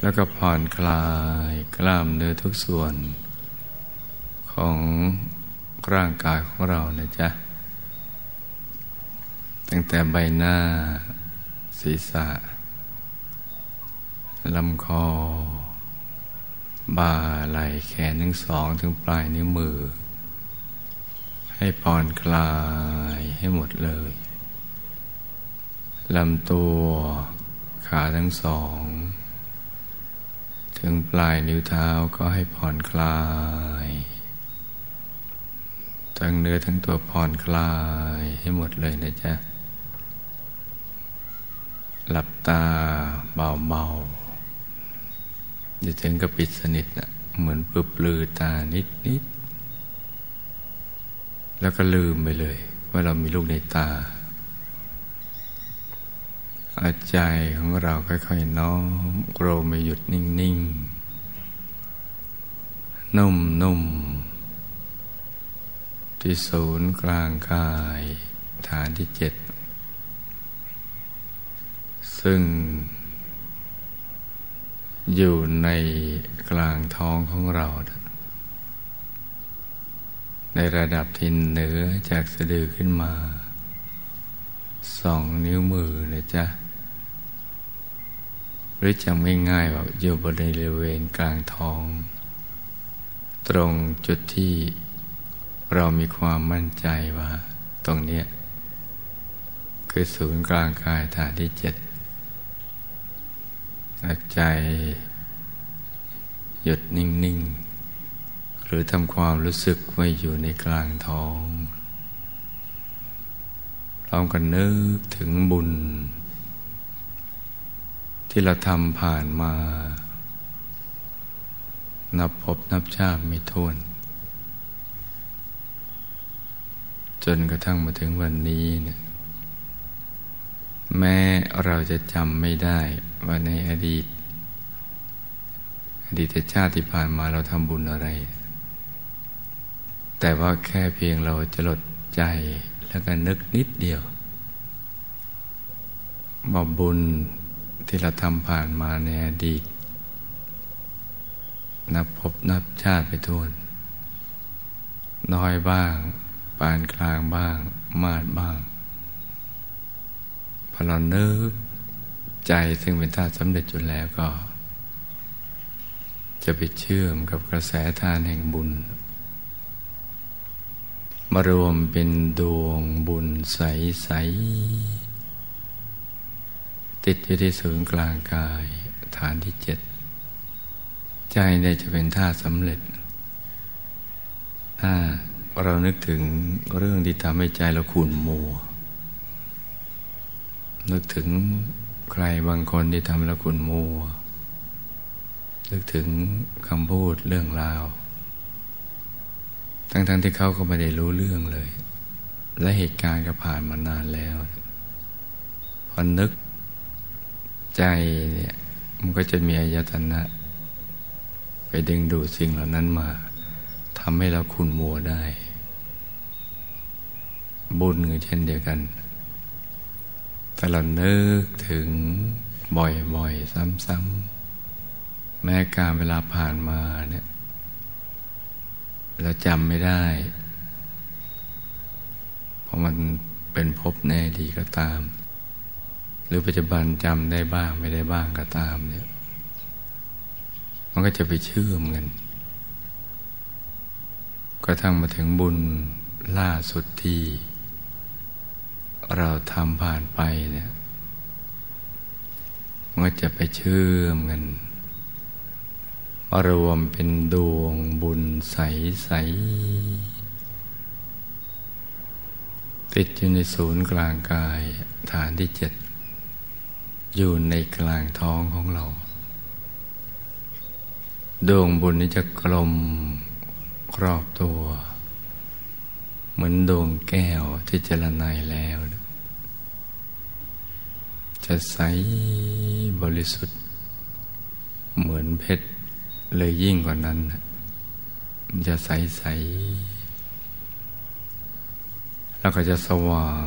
แล้วก็ผ่อนคลายกล้ามเนื้อทุกส่วน ของร่างกายของเรานะจ๊ะ ตั้งแต่ใบหน้า ศีรษะลำคอ บ่าไหล่แขนทั้งสองถึงปลายนิ้วมือ ให้ผ่อนคลายให้หมดเลยลำตัวขาทั้งสอง ถึงปลายนิ้วเท้าก็ให้ผ่อนคลาย ทั้งเนื้อทั้งตัวผ่อนคลายให้หมดเลยนะจ๊ะ หลับตาเบาๆอย่าถึงกับปิดสนิทนะเหมือนปลือปลือตานิดนิดแล้วก็ลืมไปเลย ว่าเรามีลูกในตา อาใจของเราค่อยๆน้อมโรไม่หยุดนิ่งๆ นุ่มๆ ที่ศูนย์กลางกาย ฐานที่เจ็ด ซึ่ง อยู่ในกลางท้องของเรา ในระดับที่เหนือจากสะดือขึ้นมา สองนิ้วมือนะจ๊ะ หรือจำง่ายๆว่าอยู่บริเวณกลางท้อง ตรงจุดที่เรามีความมั่นใจว่า ตรงนี้คือศูนย์กลางกายฐานที่เจ็ดใจหยุดนิ่ง ๆ หรือทำความรู้สึกไว้อยู่ในกลางท้อง พร้อมกันนึกถึงบุญ ที่เราทำผ่านมา นับพบนับชาติไม่ท้วน จนกระทั่งมาถึงวันนี้เนี่ยแม้เราจะจำไม่ได้ว่าในอดีต อดีตชาติที่ผ่านมาเราทำบุญอะไร แต่ว่าแค่เพียงเราจะลดใจ แล้วก็นึกนิดเดียวบอกบุญที่เราทำผ่านมาในอดีต นับพบนับชาติไปทุนน้อยบ้าง ปานกลางบ้าง มาดบ้างพอเราเนึกใจซึ่งเป็นธาตุสำเร็จจุดแล้วก็ จะไปเชื่อมกับกระแสทานแห่งบุญ มารวมเป็นดวงบุญใส ๆ ติดอยู่ที่ศูนย์กลางกายฐานที่เจ็ด ใจเนี่ยจะเป็นท่าสำเร็จ ถ้าเรานึกถึงเรื่องที่ทำให้ใจเราขุ่นมัว นึกถึงใครบางคนที่ทำเราขุ่นมัว นึกถึงคำพูดเรื่องราว ทั้งๆทที่เขาก็ไม่ได้รู้เรื่องเลย และเหตุการณ์ก็ผ่านมานานแล้ว พอนึกใจเนี่ยมันก็จะมีอายตนะ ไปดึงดูดสิ่งเหล่านั้นมาทำให้เราคุณมัวได้ บุญก็เช่นเดียวกัน แต่เรานึกถึงบ่อยๆ ซ้ำๆแม้การเวลาผ่านมาเนี่ย เราจำไม่ได้ เพราะมันเป็นภพแน่ดีก็ตาม หรือปัจจุบันจำได้บ้างไม่ได้บ้างก็ตามเนี่ย มันก็จะไปเชื่อมกันกระทั่งมาถึงบุญล่าสุดที่เราทำผ่านไปเนี่ย มันก็จะไปเชื่อมกัน รวมเป็นดวงบุญใสใสติดอยู่ในศูนย์กลางกายฐานที่เจ็ดอยู่ในกลางท้องของเรา ดวงบุญนี้จะกลมครอบตัว เหมือนดวงแก้วที่เจรนายแล้ว จะใสบริสุทธิ์ เหมือนเพชร เลยยิ่งกว่านั้น มันจะใสใสแล้วก็จะสว่าง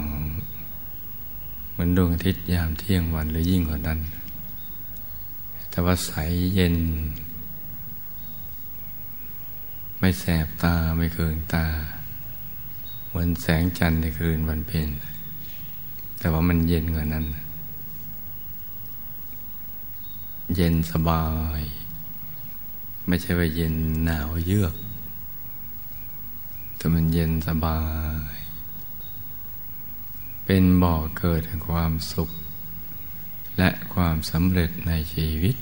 เหมือนดวงอาทิตย์ยามเที่ยงวันหรือยิ่งกว่านั้น แต่ว่าใสเย็น ไม่แสบตาไม่เคืองตา เหมือนแสงจันทร์ในคืนวันเพ็ญแต่ว่ามันเย็นกว่านั้น เย็นสบาย ไม่ใช่ว่าเย็นหนาวเยือก แต่มันเย็นสบาย เป็นบ่อเกิดแห่งความสุข และความสำเร็จในชีวิต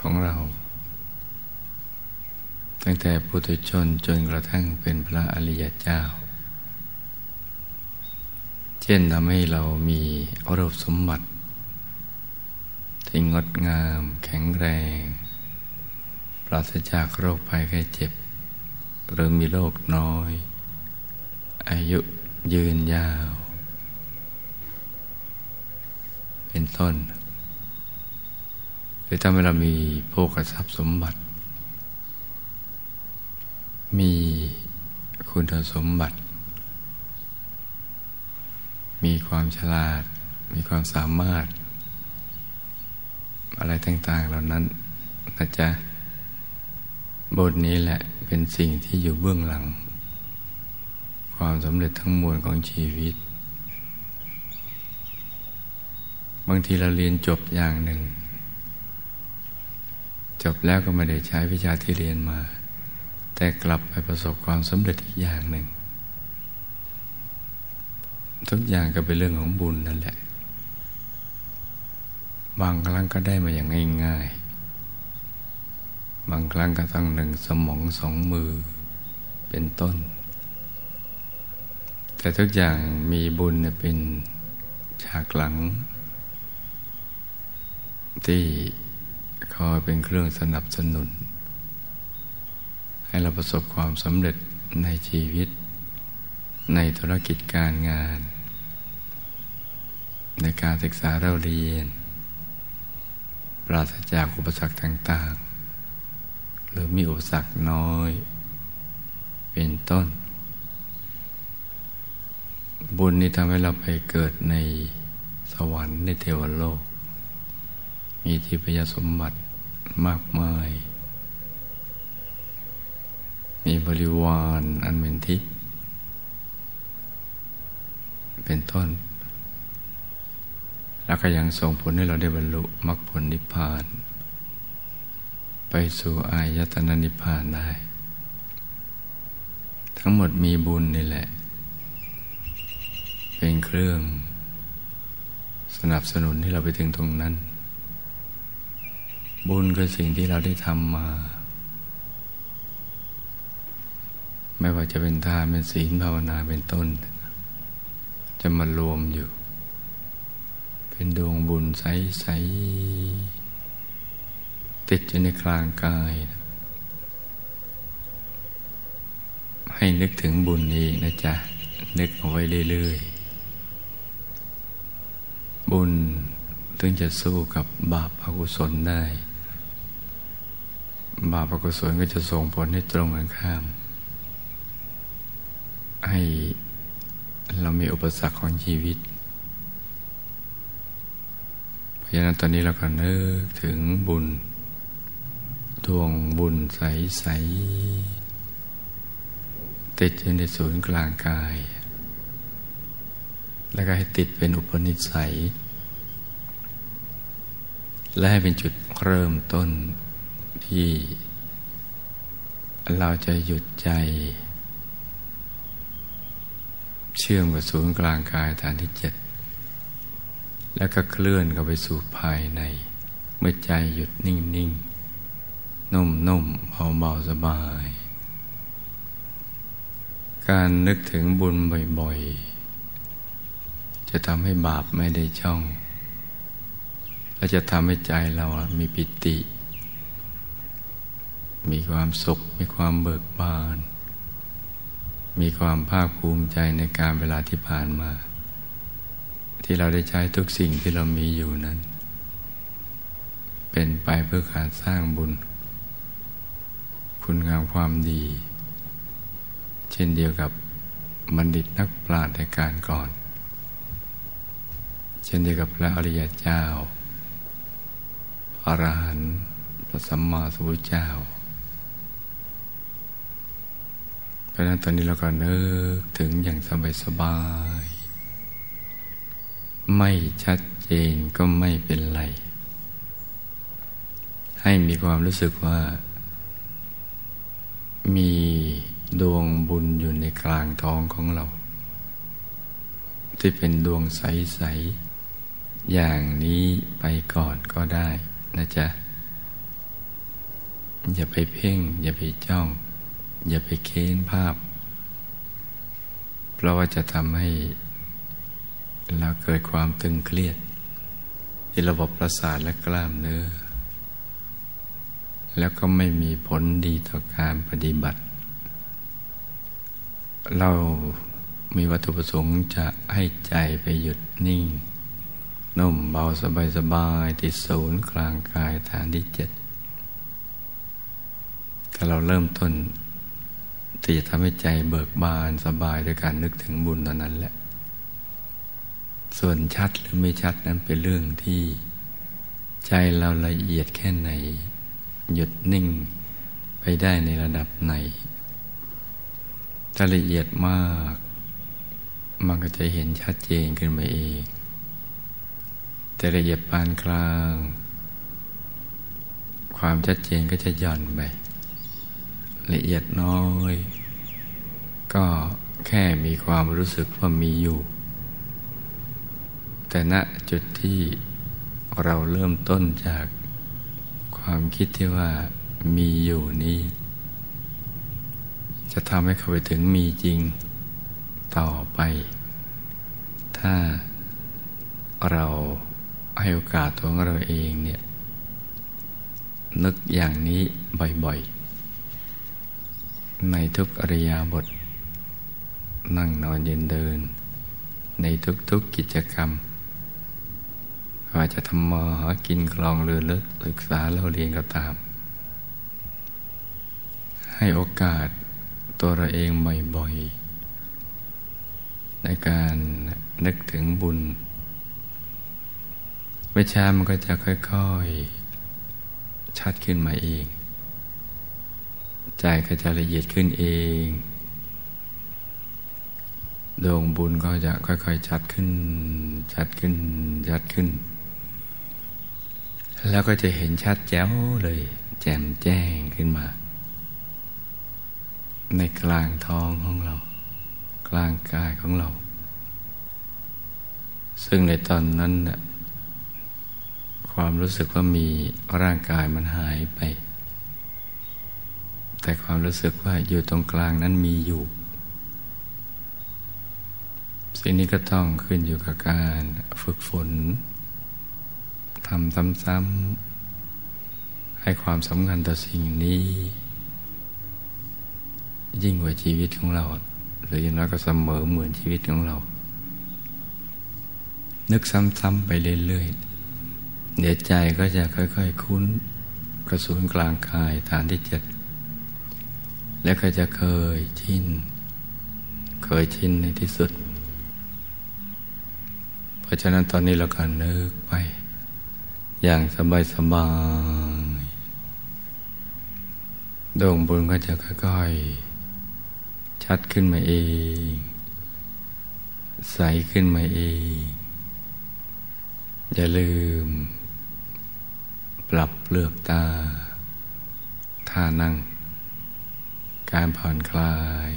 ของเรา ตั้งแต่ปุถุชนจนกระทั่งเป็นพระอริยเจ้า เช่นทำให้เรามีอรบสมบัติ ที่งดงามแข็งแรง ปราศจากโรคภัยไข้เจ็บ หรือมีโรคน้อย อายุยืนยาว เป็นต้น หรือถ้าเรามีโภคทรัพย์สมบัติ มีคุณสมบัติ มีความฉลาด มีความสามารถ อะไรต่าง ๆ เหล่านั้นนะจ๊ะ บทนี้แหละเป็นสิ่งที่อยู่เบื้องหลัง ความสำเร็จทั้งมวลของชีวิต บางทีเราเรียนจบอย่างหนึ่ง จบแล้วก็ไม่ได้ใช้วิชาที่เรียนมา แต่กลับไปประสบความสำเร็จอีกอย่างหนึ่ง ทุกอย่างก็เป็นเรื่องของบุญนั่นแหละ บางครั้งก็ได้มาอย่างง่ายๆ บางครั้งก็ต้องหนึ่งสมองสองมือเป็นต้น แต่ทุกอย่างมีบุญเป็นฉากหลัง ที่คอยเป็นเครื่องสนับสนุน ให้เราประสบความสำเร็จในชีวิต ในธุรกิจการงาน ในการศึกษาเราเรียน ปราศจากอุปสรรคต่าง หรือมีอุปสรรคน้อย เป็นต้น บุญนี้ทำให้เราไปเกิดในสวรรค์ในเทวโลก มีทิพยสมบัติมากมาย มีบริวารอันเป็นทิพย์เป็นต้น แล้วก็ยังส่งผลให้เราได้บรรลุมรรคผลนิพพาน ไปสู่อายตนะนิพพานได้ ทั้งหมดมีบุญนี่แหละ เป็นเครื่อง สนับสนุนให้เราไปถึงตรงนั้น บุญคือสิ่งที่เราได้ทำมา ไม่ว่าจะเป็นทานเป็นศีลภาวนาเป็นต้น จะมารวมอยู่ เป็นดวงบุญใสๆ ติดอยู่ในกลางกาย ให้นึกถึงบุญนี้นะจ๊ะ นึกเอาไว้เรื่อยๆ บุญถึงจะสู้กับบาปอกุศลได้ บาปอกุศลก็จะส่งผลให้ตรงกันข้าม ให้เรามีอุปสรรคของชีวิต เพราะฉะนั้นตอนนี้เราก็นึกถึงบุญ ดวงบุญใส ๆ ติดอยู่ในศูนย์กลางกาย แล้วก็ให้ติดเป็นอุปนิสัย และให้เป็นจุดเริ่มต้นที่ เราจะหยุดใจ เชื่อมกับศูนย์กลางกายฐานที่เจ็ดแล้วก็เคลื่อนเข้าไปสู่ภายใน เมื่อใจหยุดนิ่งนิ่ง นุ่มนุ่มเบาเบาสบาย การนึกถึงบุญบ่อยๆ จะทำให้บาปไม่ได้ช่อง และจะทำให้ใจเรามีปิติ มีความสุข มีความเบิกบาน มีความภาคภูมิใจในการเวลาที่ผ่านมา ที่เราได้ใช้ทุกสิ่งที่เรามีอยู่นั้น เป็นไปเพื่อการสร้างบุญ คุณงามความดี เช่นเดียวกับบัณฑิตนักปราชญ์ในการก่อน เช่นเดียวกับพระอริยเจ้าอรหันต์พระสัมมาสัมพุทธเจ้าเพราะนั้นตอนนี้เราก็นึกถึงอย่างสบายสบาย ไม่ชัดเจนก็ไม่เป็นไร ให้มีความรู้สึกว่า มีดวงบุญอยู่ในกลางท้องของเรา ที่เป็นดวงใส ๆ อย่างนี้ไปก่อนก็ได้นะจ๊ะ อย่าไปเพ่ง อย่าไปจ้อง อย่าไปเค้นภาพ เพราะว่าจะทำให้เราเกิดความตึงเครียดที่ระบบประสาทและกล้ามเนื้อ แล้วก็ไม่มีผลดีต่อการปฏิบัติ เรามีวัตถุประสงค์จะให้ใจไปหยุดนิ่ง นุ่มเบาสบายสบายติดศูนย์กลางกายฐานที่เจ็ดถ้าเราเริ่มต้นที่จะทำให้ใจเบิกบานสบายด้วยการนึกถึงบุญตอนนั้นแหละ ส่วนชัดหรือไม่ชัดนั้นเป็นเรื่องที่ใจเราละเอียดแค่ไหน หยุดนิ่งไปได้ในระดับไหนถ้าละเอียดมาก มันก็จะเห็นชัดเจนขึ้นมาเองแต่ละเอียดปานกลาง ความชัดเจนก็จะหย่อนไปละเอียดน้อย ก็แค่มีความรู้สึกว่ามีอยู่ แต่ณจุดที่เราเริ่มต้นจาก ความคิดที่ว่ามีอยู่นี้ จะทำให้เขาไปถึงมีจริงต่อไป ถ้าเราให้โอกาสตัวเราเองเนี่ย นึกอย่างนี้บ่อยๆ ในทุกอริยาบท นั่งนอนยืนเดิน ในทุกๆกิจกรรม ว่าจะทำมาหากินคลองเรือลึกศึกษาเราเรียนก็ตาม ให้โอกาสตัวเราเองบ่อยๆ ในการนึกถึงบุญไม่ช้ามันก็จะค่อยๆ ชัดขึ้นมาเอง ใจก็จะละเอียดขึ้นเองดวงบุญก็จะค่อยๆชัดขึ้น ชัดขึ้น ชัดขึ้น แล้วก็จะเห็นชัดแจ๋วเลย แจ่มแจ้งขึ้นมา ในกลางท้องของเรา กลางกายของเรา ซึ่งในตอนนั้นน่ความรู้สึกว่ามีร่างกายมันหายไป แต่ความรู้สึกว่าอยู่ตรงกลางนั้นมีอยู่ สิ่งนี้ก็ต้องขึ้นอยู่กับการฝึกฝน ทำซ้ำๆให้ความสำคัญต่อสิ่งนี้ ยิ่งกว่าชีวิตของเรา หรืออย่างน้อยก็เสมอเหมือนชีวิตของเรา นึกซ้ำๆไปเรื่อยๆเดี๋ยวใจก็จะค่อยๆคุ้นกระสุนกลางกายฐานที่เจ็ดแล้วก็จะเคยชินเคยชินในที่สุด เพราะฉะนั้นตอนนี้เราก็นึกไป อย่างสบายสบายดวงบุญก็จะค่อยๆ ชัดขึ้นมาเอง ใสขึ้นมาเอง อย่าลืม ปรับเปลือกตา ท่านั่ง การผ่อนคลาย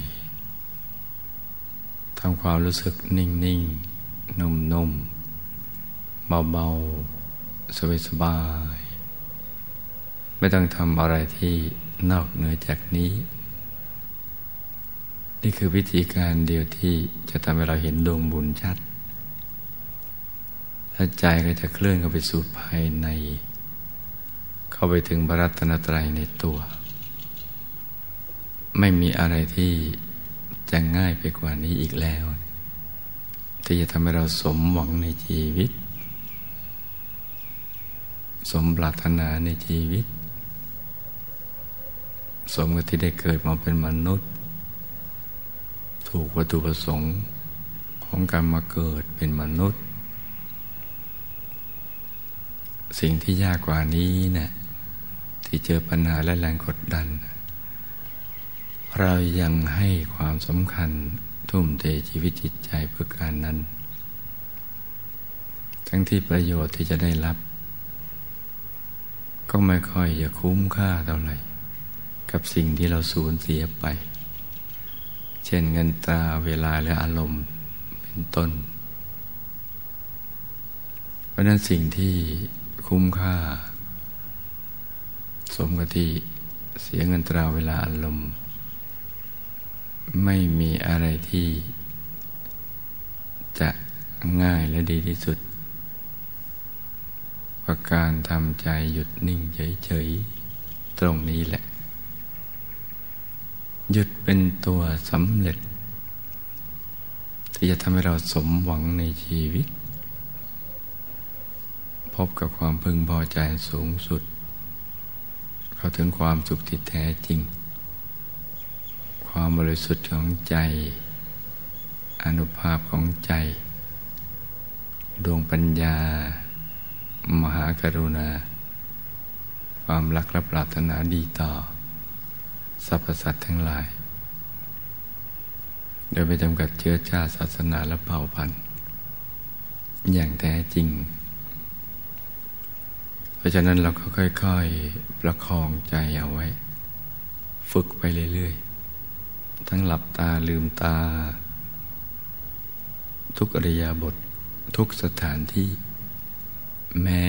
ทำความรู้สึกนิ่งนิ่งนุ่มนุ่มเบาเบา สบายสบาย ไม่ต้องทำอะไรที่นอกเหนือจากนี้ นี่คือวิธีการเดียวที่จะทำให้เราเห็นดวงบุญชัด และใจก็จะเคลื่อนเข้าไปสู่ภายใน เข้าไปถึงพระรัตนตรัยในตัว ไม่มีอะไรที่จะง่ายไปกว่านี้อีกแล้ว ที่จะทำให้เราสมหวังในชีวิต สมปรารถนาในชีวิต สมกับที่ได้เกิดมาเป็นมนุษย์ ถูกวัตถุประสงค์ของการมาเกิดเป็นมนุษย์ สิ่งที่ยากกว่านี้เนะี่ยที่เจอปัญหาและแรงกดดัน เรายังให้ความสำคัญทุ่มเทชีวิตจิตใจเพื่อการนั้น ทั้งที่ประโยชน์ที่จะได้รับ ก็ไม่ค่อยจะคุ้มค่าเท่าไหร่ กับสิ่งที่เราสูญเสียไป เช่นเงินตราเวลาและอารมณ์เป็นต้น เพราะนั้นสิ่งที่คุ้มค่า สมกับที่เสียเงินตราเวลาอารมณ์ ไม่มีอะไรที่จะง่ายและดีที่สุด กับการทำใจหยุดนิ่งเฉยๆ ตรงนี้แหละ หยุดเป็นตัวสำเร็จ ที่จะทำให้เราสมหวังในชีวิต พบกับความพึงพอใจสูงสุด เข้าถึงความสุขที่แท้จริง ความบริสุทธิ์ของใจ อนุภาพของใจ ดวงปัญญา มหากรุณา ความรักและปรารถนาดีต่อสรรพสัตว์ทั้งหลาย โดยไม่จำกัดเชื้อชาติศาสนาและเผ่าพันธุ์ อย่างแท้จริง เพราะฉะนั้นเราก็ค่อยๆ ประคองใจเอาไว้ ฝึกไปเรื่อยๆ ทั้งหลับตาลืมตา ทุกอริยาบททุกสถานที่ แม้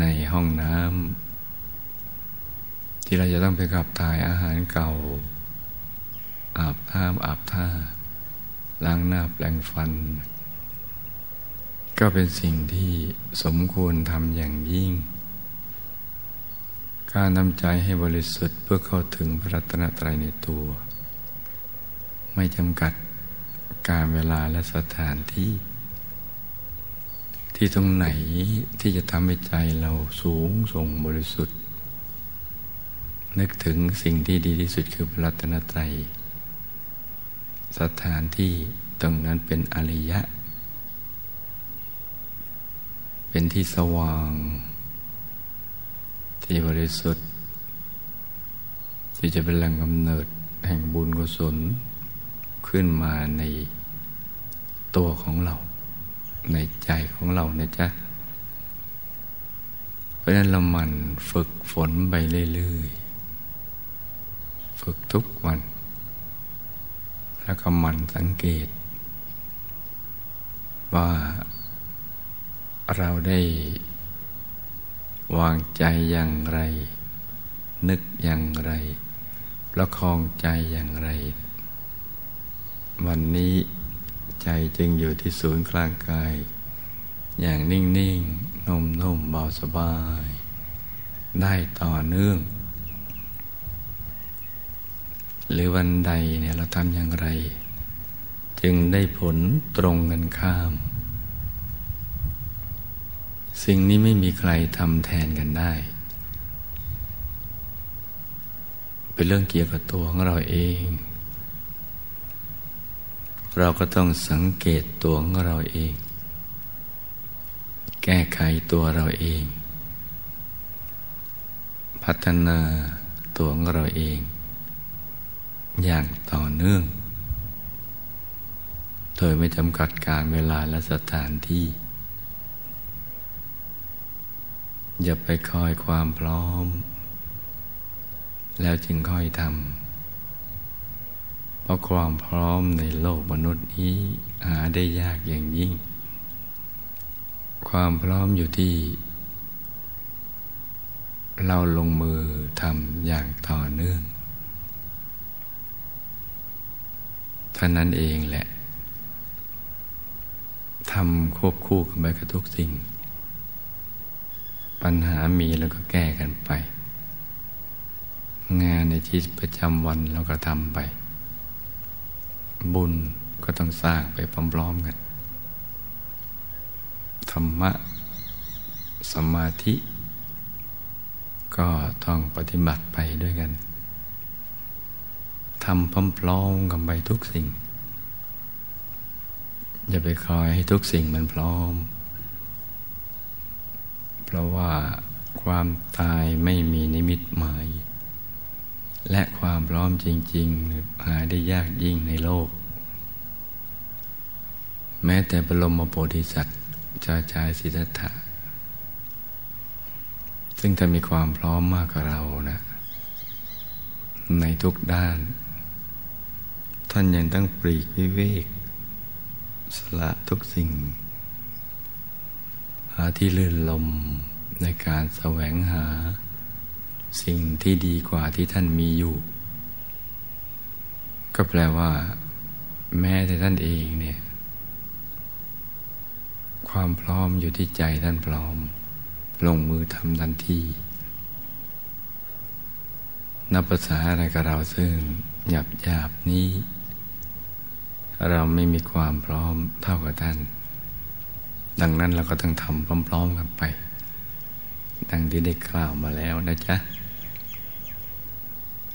ในห้องน้ำที่เราจะต้องไปขับถ่ายอาหารเก่า อาบน้ำอาบท่า ล้างหน้าแปลงฟัน ก็เป็นสิ่งที่สมควรทำอย่างยิ่ง การนำใจให้บริสุทธิ์เพื่อเข้าถึงพระรัตนตรัยในตัว ไม่จำกัดการเวลาและสถานที่ ที่ตรงไหนที่จะทำให้ใจเราสูงส่งบริสุทธิ์ นึกถึงสิ่งที่ดีที่สุดคือพระรัตนตรัยสถานที่ตรงนั้นเป็นอริยะ เป็นที่สว่าง ที่บริสุทธิ์ ที่จะเป็นแหล่งกำเนิดแห่งบุญกุศลขึ้นมาในตัวของเรา ในใจของเรานะจ๊ะ เพราะฉะนั้นเรามันฝึกฝนไปเรื่อยๆ ฝึกทุกวัน แล้วก็มันสังเกต ว่าเราได้วางใจอย่างไร นึกอย่างไร ประคองใจอย่างไร วันนี้ ใจจึงอยู่ที่ศูนย์กลางกาย อย่างนิ่งๆนุ่มๆเบาสบาย ได้ต่อเนื่อง หรือวันใดเนี่ยเราทำอย่างไร จึงได้ผลตรงกันข้าม สิ่งนี้ไม่มีใครทำแทนกันได้ เป็นเรื่องเกี่ยวกับตัวของเราเอง เราก็ต้องสังเกตตัวของเราเอง แก้ไขตัวเราเอง พัฒนาตัวของเราเอง อย่างต่อเนื่อง โดยไม่จำกัดการเวลาและสถานที่ อย่าไปคอยความพร้อม แล้วจึงค่อยทำ เพราะความพร้อมในโลกมนุษย์นี้หาได้ยากอย่างยิ่ง ความพร้อมอยู่ที่ เราลงมือทำอย่างต่อเนื่องเท่านั้นเองแหละทำควบคู่กันไปกับทุกสิ่ง ปัญหามีแล้วก็แก้กันไป งานในชีวิตประจำวันเราก็ทำไป บุญก็ต้องสร้างไปพร้อมๆกัน ธรรมะ สมาธิ ก็ต้องปฏิบัติไปด้วยกัน ทำพร้อมๆกันไปทุกสิ่ง อย่าไปคอยให้ทุกสิ่งมันพร้อม เพราะว่าความตายไม่มีนิมิตหมาย และความพร้อมจริง ๆ หาได้ยากยิ่งในโลก แม้แต่บรมโพธิสัตว์จาจายสิทธัตถะซึ่งจะมีความพร้อมมากกว่าเรานะ ในทุกด้าน ท่านยังต้องปรีกวิเวก สละทุกสิ่ง หาที่ลื่นลมในการแสวงหา สิ่งที่ดีกว่าที่ท่านมีอยู่ ก็แปลว่า แม้แต่ท่านเองเนี่ย ความพร้อมอยู่ที่ใจท่านพร้อม ลงมือทำทันทีนับภาษาอะไรกับเราซึ่งหยาบหยาบนี้ เราไม่มีความพร้อมเท่ากับท่าน ดังนั้นเราก็ต้องทำพร้อม ๆกันไป ดังที่ได้กล่าวมาแล้วนะจ๊ะ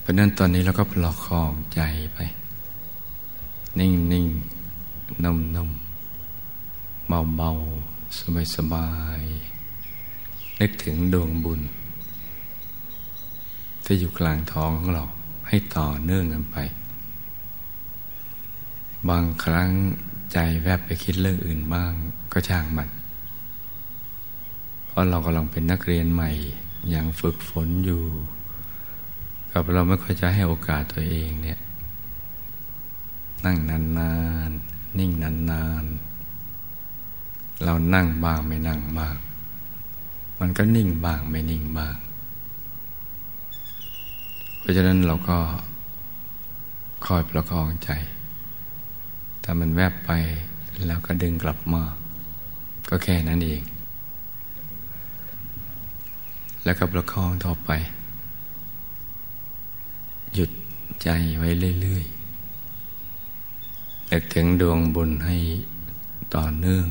ราะนั้นตอนนี้เราก็ปลอกคองใจไป นิ่งนิ่งนุ่มนุ่มเบาเบาสบายสบายนึกถึงดวงบุญ ที่อยู่กลางท้องของเราให้ต่อเนื่องกันไป บางครั้งใจแวบไปคิดเรื่องอื่นบ้างก็ช่างมัน เพราะเรากำลังเป็นนักเรียนใหม่อย่างฝึกฝนอยู่ กับเราไม่ค่อยจะให้โอกาสตัวเองเนี่ย นั่งนานๆ นิ่งนานๆ เรานั่งบ้างไม่นั่งบ้าง มันก็นิ่งบ้างไม่นิ่งบ้าง เพราะฉะนั้นเราก็คอยประคองใจ ถ้ามันแวบไปแล้วก็ดึงกลับมา ก็แค่นั้นเอง แล้วก็ประคองต่อไป หยุดใจไว้เรื่อยๆนึกถึงดวงบุญให้ต่อเนื่อง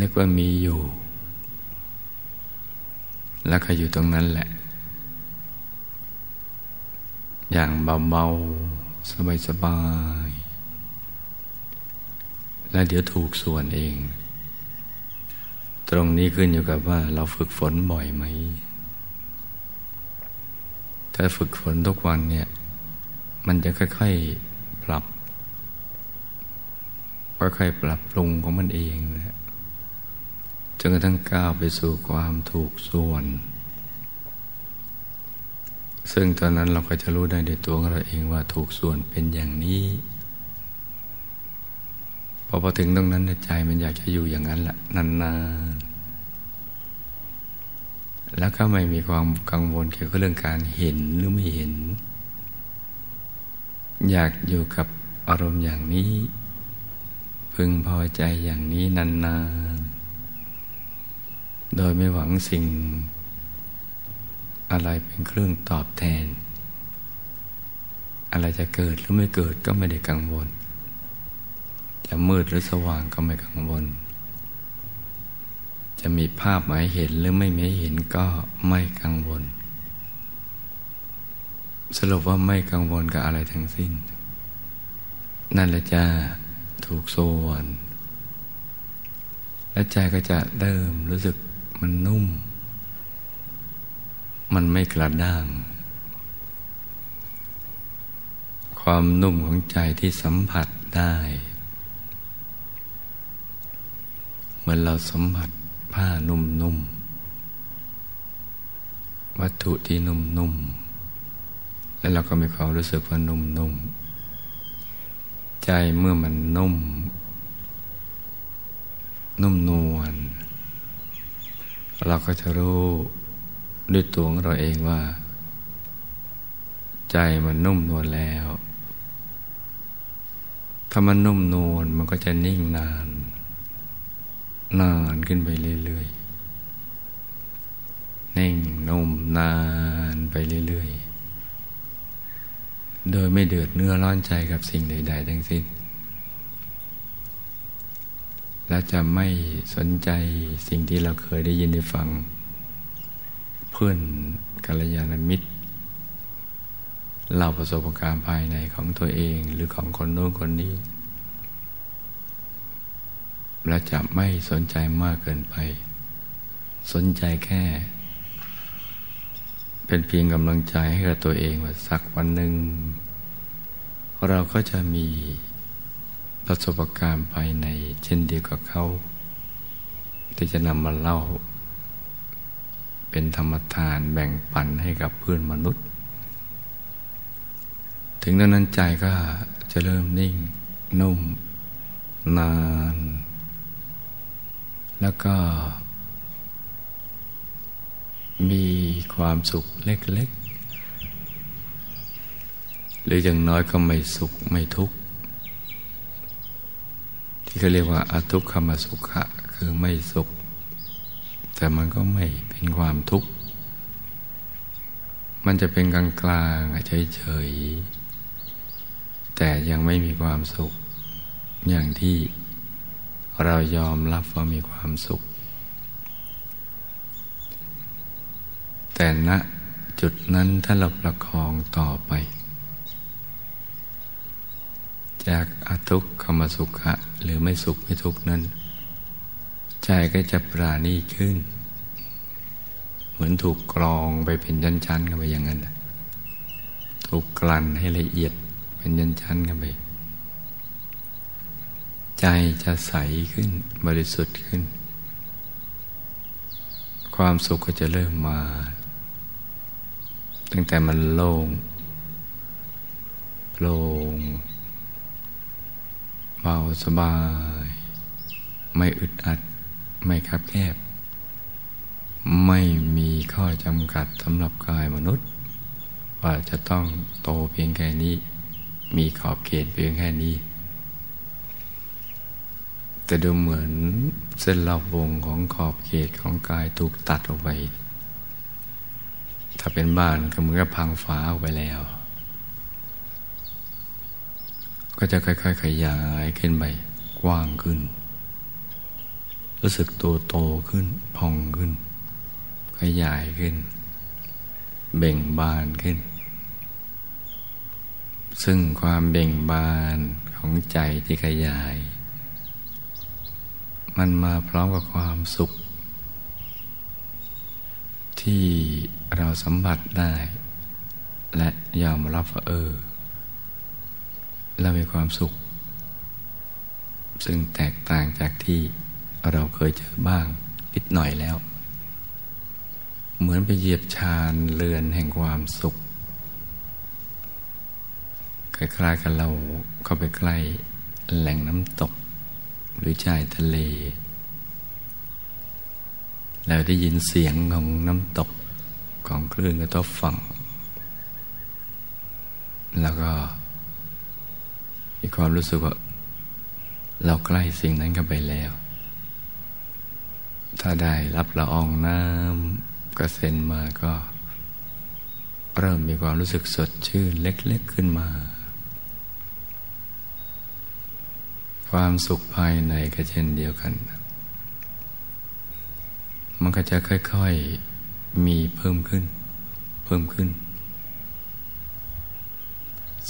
นึกว่ามีอยู่ แล้วก็อยู่ตรงนั้นแหละ อย่างเบาๆ สบายๆ แล้วเดี๋ยวถูกส่วนเอง ตรงนี้ขึ้นอยู่กับว่าเราฝึกฝนบ่อยไหม ถ้าฝึกฝนทุกวันเนี่ย มันจะค่อยๆปรับค่อยๆปรับปรุงของมันเองนะจนกระทั่งก้าวไปสู่ความถูกส่วน ซึ่งตอนนั้นเราก็จะรู้ได้ในตัวของเราเองว่าถูกส่วนเป็นอย่างนี้พอพอถึงตรงนั้นใจมันอยากจะอยู่อย่างนั้นแหละนานๆ แล้วก็ไม่มีความกังวลเกี่ยวกับเรื่องการเห็นหรือไม่เห็น อยากอยู่กับอารมณ์อย่างนี้ พึงพอใจอย่างนี้นานๆ โดยไม่หวังสิ่ง อะไรเป็นเครื่องตอบแทน อะไรจะเกิดหรือไม่เกิดก็ไม่ได้กังวล จะมืดหรือสว่างก็ไม่กังวล จะมีภาพหมายเห็นหรือไม่ม่เห็นก็ไม่กังวล สรุปว่าไม่กังวลกับอะไรทั้งสิ้น นั่นแหละจะถูกส่วน และใจก็จะเริ่มรู้สึกมันนุ่ม มันไม่กระด้าง ความนุ่มของใจที่สัมผัสได้ เหมือนเราสัมผัส ผ้านุ่มๆ วัตถุที่นุ่มๆ แล้วเราก็มีความรู้สึกว่านุ่มๆ ใจเมื่อมันนุ่ม นุ่มนวลเราก็จะรู้ด้วยตัวของเราเองว่า ใจมันนุ่มนวลแล้ว ถ้ามันนุ่มนวลมันก็จะนิ่งนาน นานขึ้นไปเรื่อยๆนิ่งนุ่มนานไปเรื่อยๆ โดยไม่เดือดเนื้อร้อนใจกับสิ่งใด ๆ ทั้งสิ้น และจะไม่สนใจสิ่งที่เราเคยได้ยินได้ฟัง เพื่อนกัลยาณมิตรเล่าประสบการณ์ภายในของตัวเองหรือของคนโน้นคนนี้ และจะไม่สนใจมากเกินไป สนใจแค่ เป็นเพียงกำลังใจให้กับตัวเองว่าสักวันหนึ่ง เราก็จะมีประสบการณ์ภายใน เช่นเดียวกับเขา ที่จะนำมาเล่า เป็นธรรมทานแบ่งปันให้กับเพื่อนมนุษย์ ถึงตอนนั้นใจก็จะเริ่มนิ่ง นุ่ม นาน แล้วก็ มีความสุขเล็ก ๆ หรืออย่างน้อยก็ไม่สุขไม่ทุกข์ ที่เขาเรียกว่าอาทุกขมสุขะคือไม่สุข แต่มันก็ไม่เป็นความทุกข์ มันจะเป็นกลางกลางเฉยๆแต่ยังไม่มีความสุขอย่างที่ เรายอมรับว่ามีความสุข แต่ณจุดนั้นถ้าเราประคองต่อไป จากอทุกขมสุขะหรือไม่สุขไม่ทุกข์นั้น ใจก็จะปราณีขึ้น เหมือนถูกกรองไปเป็นชั้นๆกันไปอย่างนั้นถูกกลั่นให้ละเอียดเป็นชั้นๆกันไป ใจจะใสขึ้นบริสุทธิ์ขึ้น ความสุขก็จะเริ่มมา ตั้งแต่มันโล่งโปร่งเบาสบาย ไม่อึดอัด ไม่คับแคบ ไม่มีข้อจำกัดสำหรับกายมนุษย์ ว่าจะต้องโตเพียงแค่นี้ มีขอบเขตเพียงแค่นี้ แต่ดูเหมือนเส้นรอบวงของขอบเขตของกายถูกตัดออกไป ถ้าเป็นบ้านก็เหมือนกับพังฟ้าออกไปแล้ว ก็จะค่อยๆ ขยายขึ้นไป กว้างขึ้น รู้สึกตัวโตขึ้น พองขึ้น ขยายขึ้น เบ่งบานขึ้น ซึ่งความเบ่งบานของใจที่ขยาย มันมาพร้อมกับความสุข ที่เราสัมผัสได้ และยอมรับว่าเออเรามีความสุข ซึ่งแตกต่างจากที่เราเคยเจอบ้างนิดหน่อยแล้ว เหมือนไปเหยียบชานเรือนแห่งความสุขคล้ายๆกับเราเข้าไปใกล้แหล่งน้ำตก หรือชายทะเลแล้วได้ยินเสียงของน้ำตกของคลื่นกระทบฝั่ง แล้วก็มีความรู้สึกว่า เราใกล้สิ่งนั้นกันไปแล้ว ถ้าได้รับละอองน้ำกระเซ็นมาก็ เริ่มมีความรู้สึกสดชื่นเล็ก ๆขึ้นมา ความสุขภายในก็เช่นเดียวกัน มันก็จะค่อยๆมีเพิ่มขึ้น เพิ่มขึ้น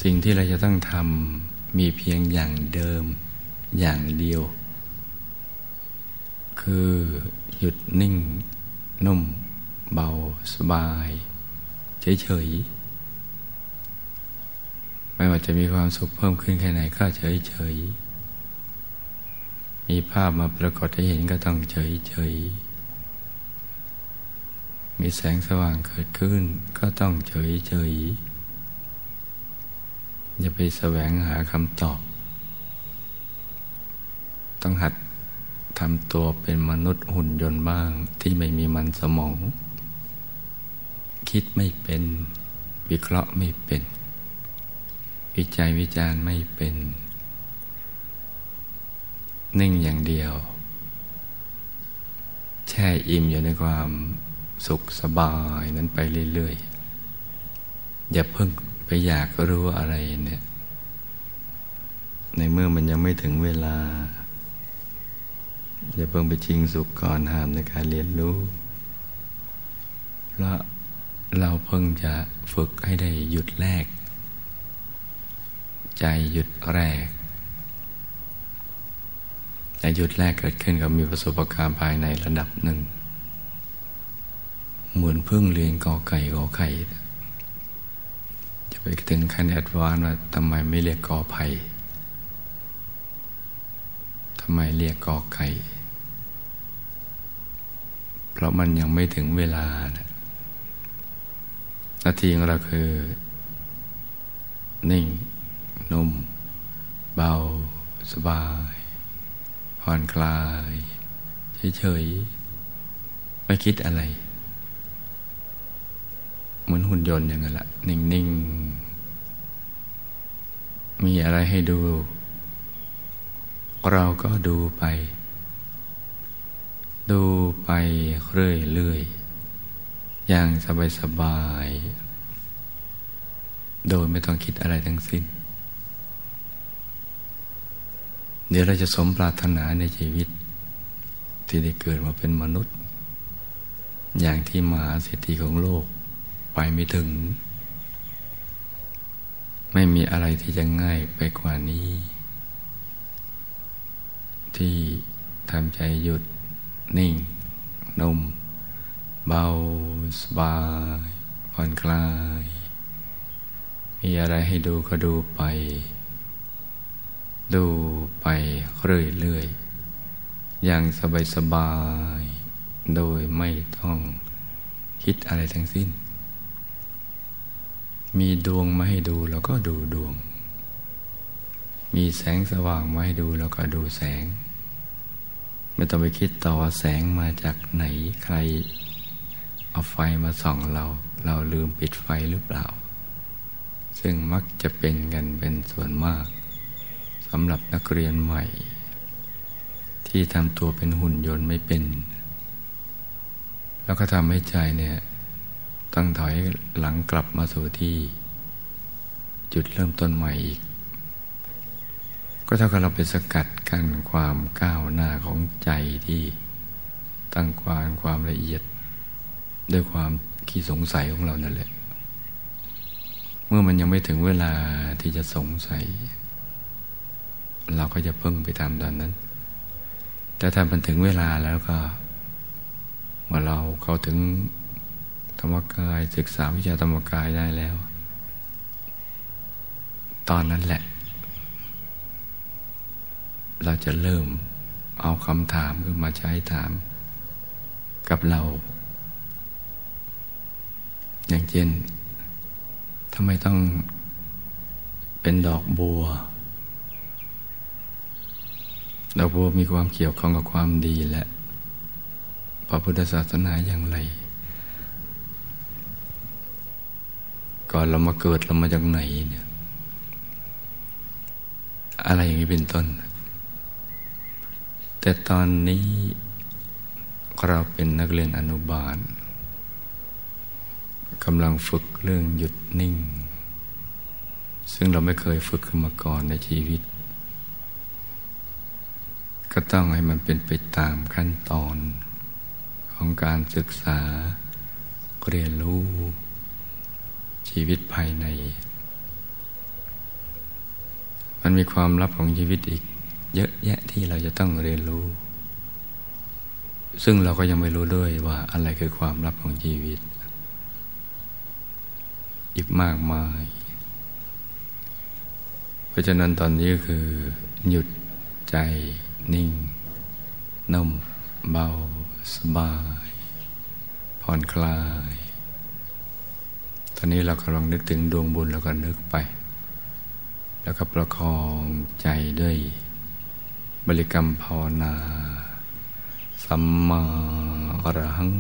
สิ่งที่เราจะต้องทำมีเพียงอย่างเดิมอย่างเดียว คือหยุดนิ่ง นุ่ม เบา สบาย เฉยๆไม่ว่าจะมีความสุขเพิ่มขึ้นแค่ไหนก็เฉยๆ มีภาพมาปรากฏให้เห็นก็ต้องเฉยเฉยมีแสงสว่างเกิดขึ้น ก็ต้องเฉยเฉยอย่าไปแสวงหาคำตอบ ต้องหัดทำตัวเป็นมนุษย์หุ่นยนต์บ้างที่ไม่มีมันสมอง คิดไม่เป็น วิเคราะห์ไม่เป็น วิจัยวิจารณ์ไม่เป็น นิ่งอย่างเดียว แช่อิ่มอยู่ในความสุขสบายนั้นไปเรื่อยๆ อย่าเพิ่งไปอยากรู้อะไรเนี่ย ในเมื่อมันยังไม่ถึงเวลา อย่าเพิ่งไปชิงสุขก่อนห้ามในการเรียนรู้เพราะเราเพิ่งจะฝึกให้ได้หยุดแรก ใจหยุดแรก แต่หยุดแรกเกิดขึ้นกับมีประสบการณ์ภายในระดับหนึ่ง เหมือนเพิ่งเรียนกอไก่กอไข่จะไปถึงขั้นแอดวานว่าทำไมไม่เรียกกอไผ่ทำไมเรียกกอไก่ เพราะมันยังไม่ถึงเวลานะนาทีของเราคือ นิ่ง นุ่ม เบา สบาย ผ่อนคลาย เฉยๆไม่คิดอะไร เหมือนหุ่นยนต์อย่างนั้นแหละนิ่งๆ มีอะไรให้ดู เราก็ดูไป ดูไปเรื่อยๆ อย่างสบายๆ โดยไม่ต้องคิดอะไรทั้งสิ้น เดี๋ยวเราจะสมปรารถนาในชีวิต ที่ได้เกิดมาเป็นมนุษย์ อย่างที่มหาเศรษฐีของโลกไปไม่ถึง ไม่มีอะไรที่จะง่ายไปกว่านี้ ที่ทำใจหยุดนิ่งนุ่มเบาสบายผ่อนคลาย มีอะไรให้ดูก็ดูไป ดูไปเรื่อยๆ อย่างสบายๆ โดยไม่ต้องคิดอะไรทั้งสิ้น มีดวงมาให้ดูเราก็ดูดวง มีแสงสว่างมาให้ดูเราก็ดูแสง ไม่ต้องไปคิดต่อว่าแสงมาจากไหนใคร เอาไฟมาส่องเรา เราลืมปิดไฟหรือเปล่า ซึ่งมักจะเป็นกันเป็นส่วนมาก สำหรับนักเรียนใหม่ ที่ทำตัวเป็นหุ่นยนต์ไม่เป็น แล้วก็ทำให้ใจเนี่ยต้องถอยหลังกลับมาสู่ที่ จุดเริ่มต้นใหม่อีก ก็เท่ากับเราไปสกัดกั้นความก้าวหน้าของใจที่ตั้งความความละเอียด ด้วยความขี้สงสัยของเรานั่นแหละ เมื่อมันยังไม่ถึงเวลาที่จะสงสัย เราก็จะพึ่งไปตามตอนนั้น แต่ถ้ามันถึงเวลาแล้วก็เมื่อเราเข้าถึงธรรมกายศึกษาวิชาธรรมกายได้แล้ว ตอนนั้นแหละ เราจะเริ่มเอาคำถามขึ้นมาใช้ถามกับเรา อย่างเช่นทำไมต้องเป็นดอกบัว ดอกบัวมีความเกี่ยวข้องกับความดีและพระพุทธศาสนาอย่างไร ก่อนเรามาเกิดเรามาจากไหนเนี่ยอะไรอย่างนี้เป็นต้น แต่ตอนนี้เราเป็นนักเรียนอนุบาลกำลังฝึกเรื่องหยุดนิ่ง ซึ่งเราไม่เคยฝึกขึ้นมาก่อนในชีวิต ก็ต้องให้มันเป็นไปตามขั้นตอน ของการศึกษา เรียนรู้ ชีวิตภายใน มันมีความลับของชีวิตอีก เยอะแยะที่เราจะต้องเรียนรู้ ซึ่งเราก็ยังไม่รู้ด้วยว่าอะไรคือความลับของชีวิต อีกมากมาย เพราะฉะนั้นตอนนี้คือหยุดใจ นิ่ง นุ่ม เบา สบาย ผ่อนคลาย ตอนนี้เรากำลังนึกถึงดวงบุญแล้วก็นึกไป แล้วก็ประคองใจด้วย บริกรรมภาวนา สัมมาอรหัง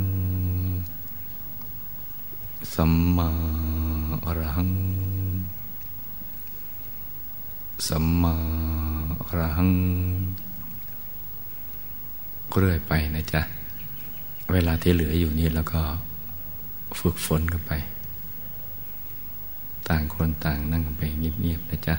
สัมมาอรหัง สัมมาอรหัง เรื่อยไปนะจ๊ะ เวลาที่เหลืออยู่นี้แล้วก็ฝึกฝนกันไป ต่างคนต่างนั่งไปเงียบๆนะจ๊ะ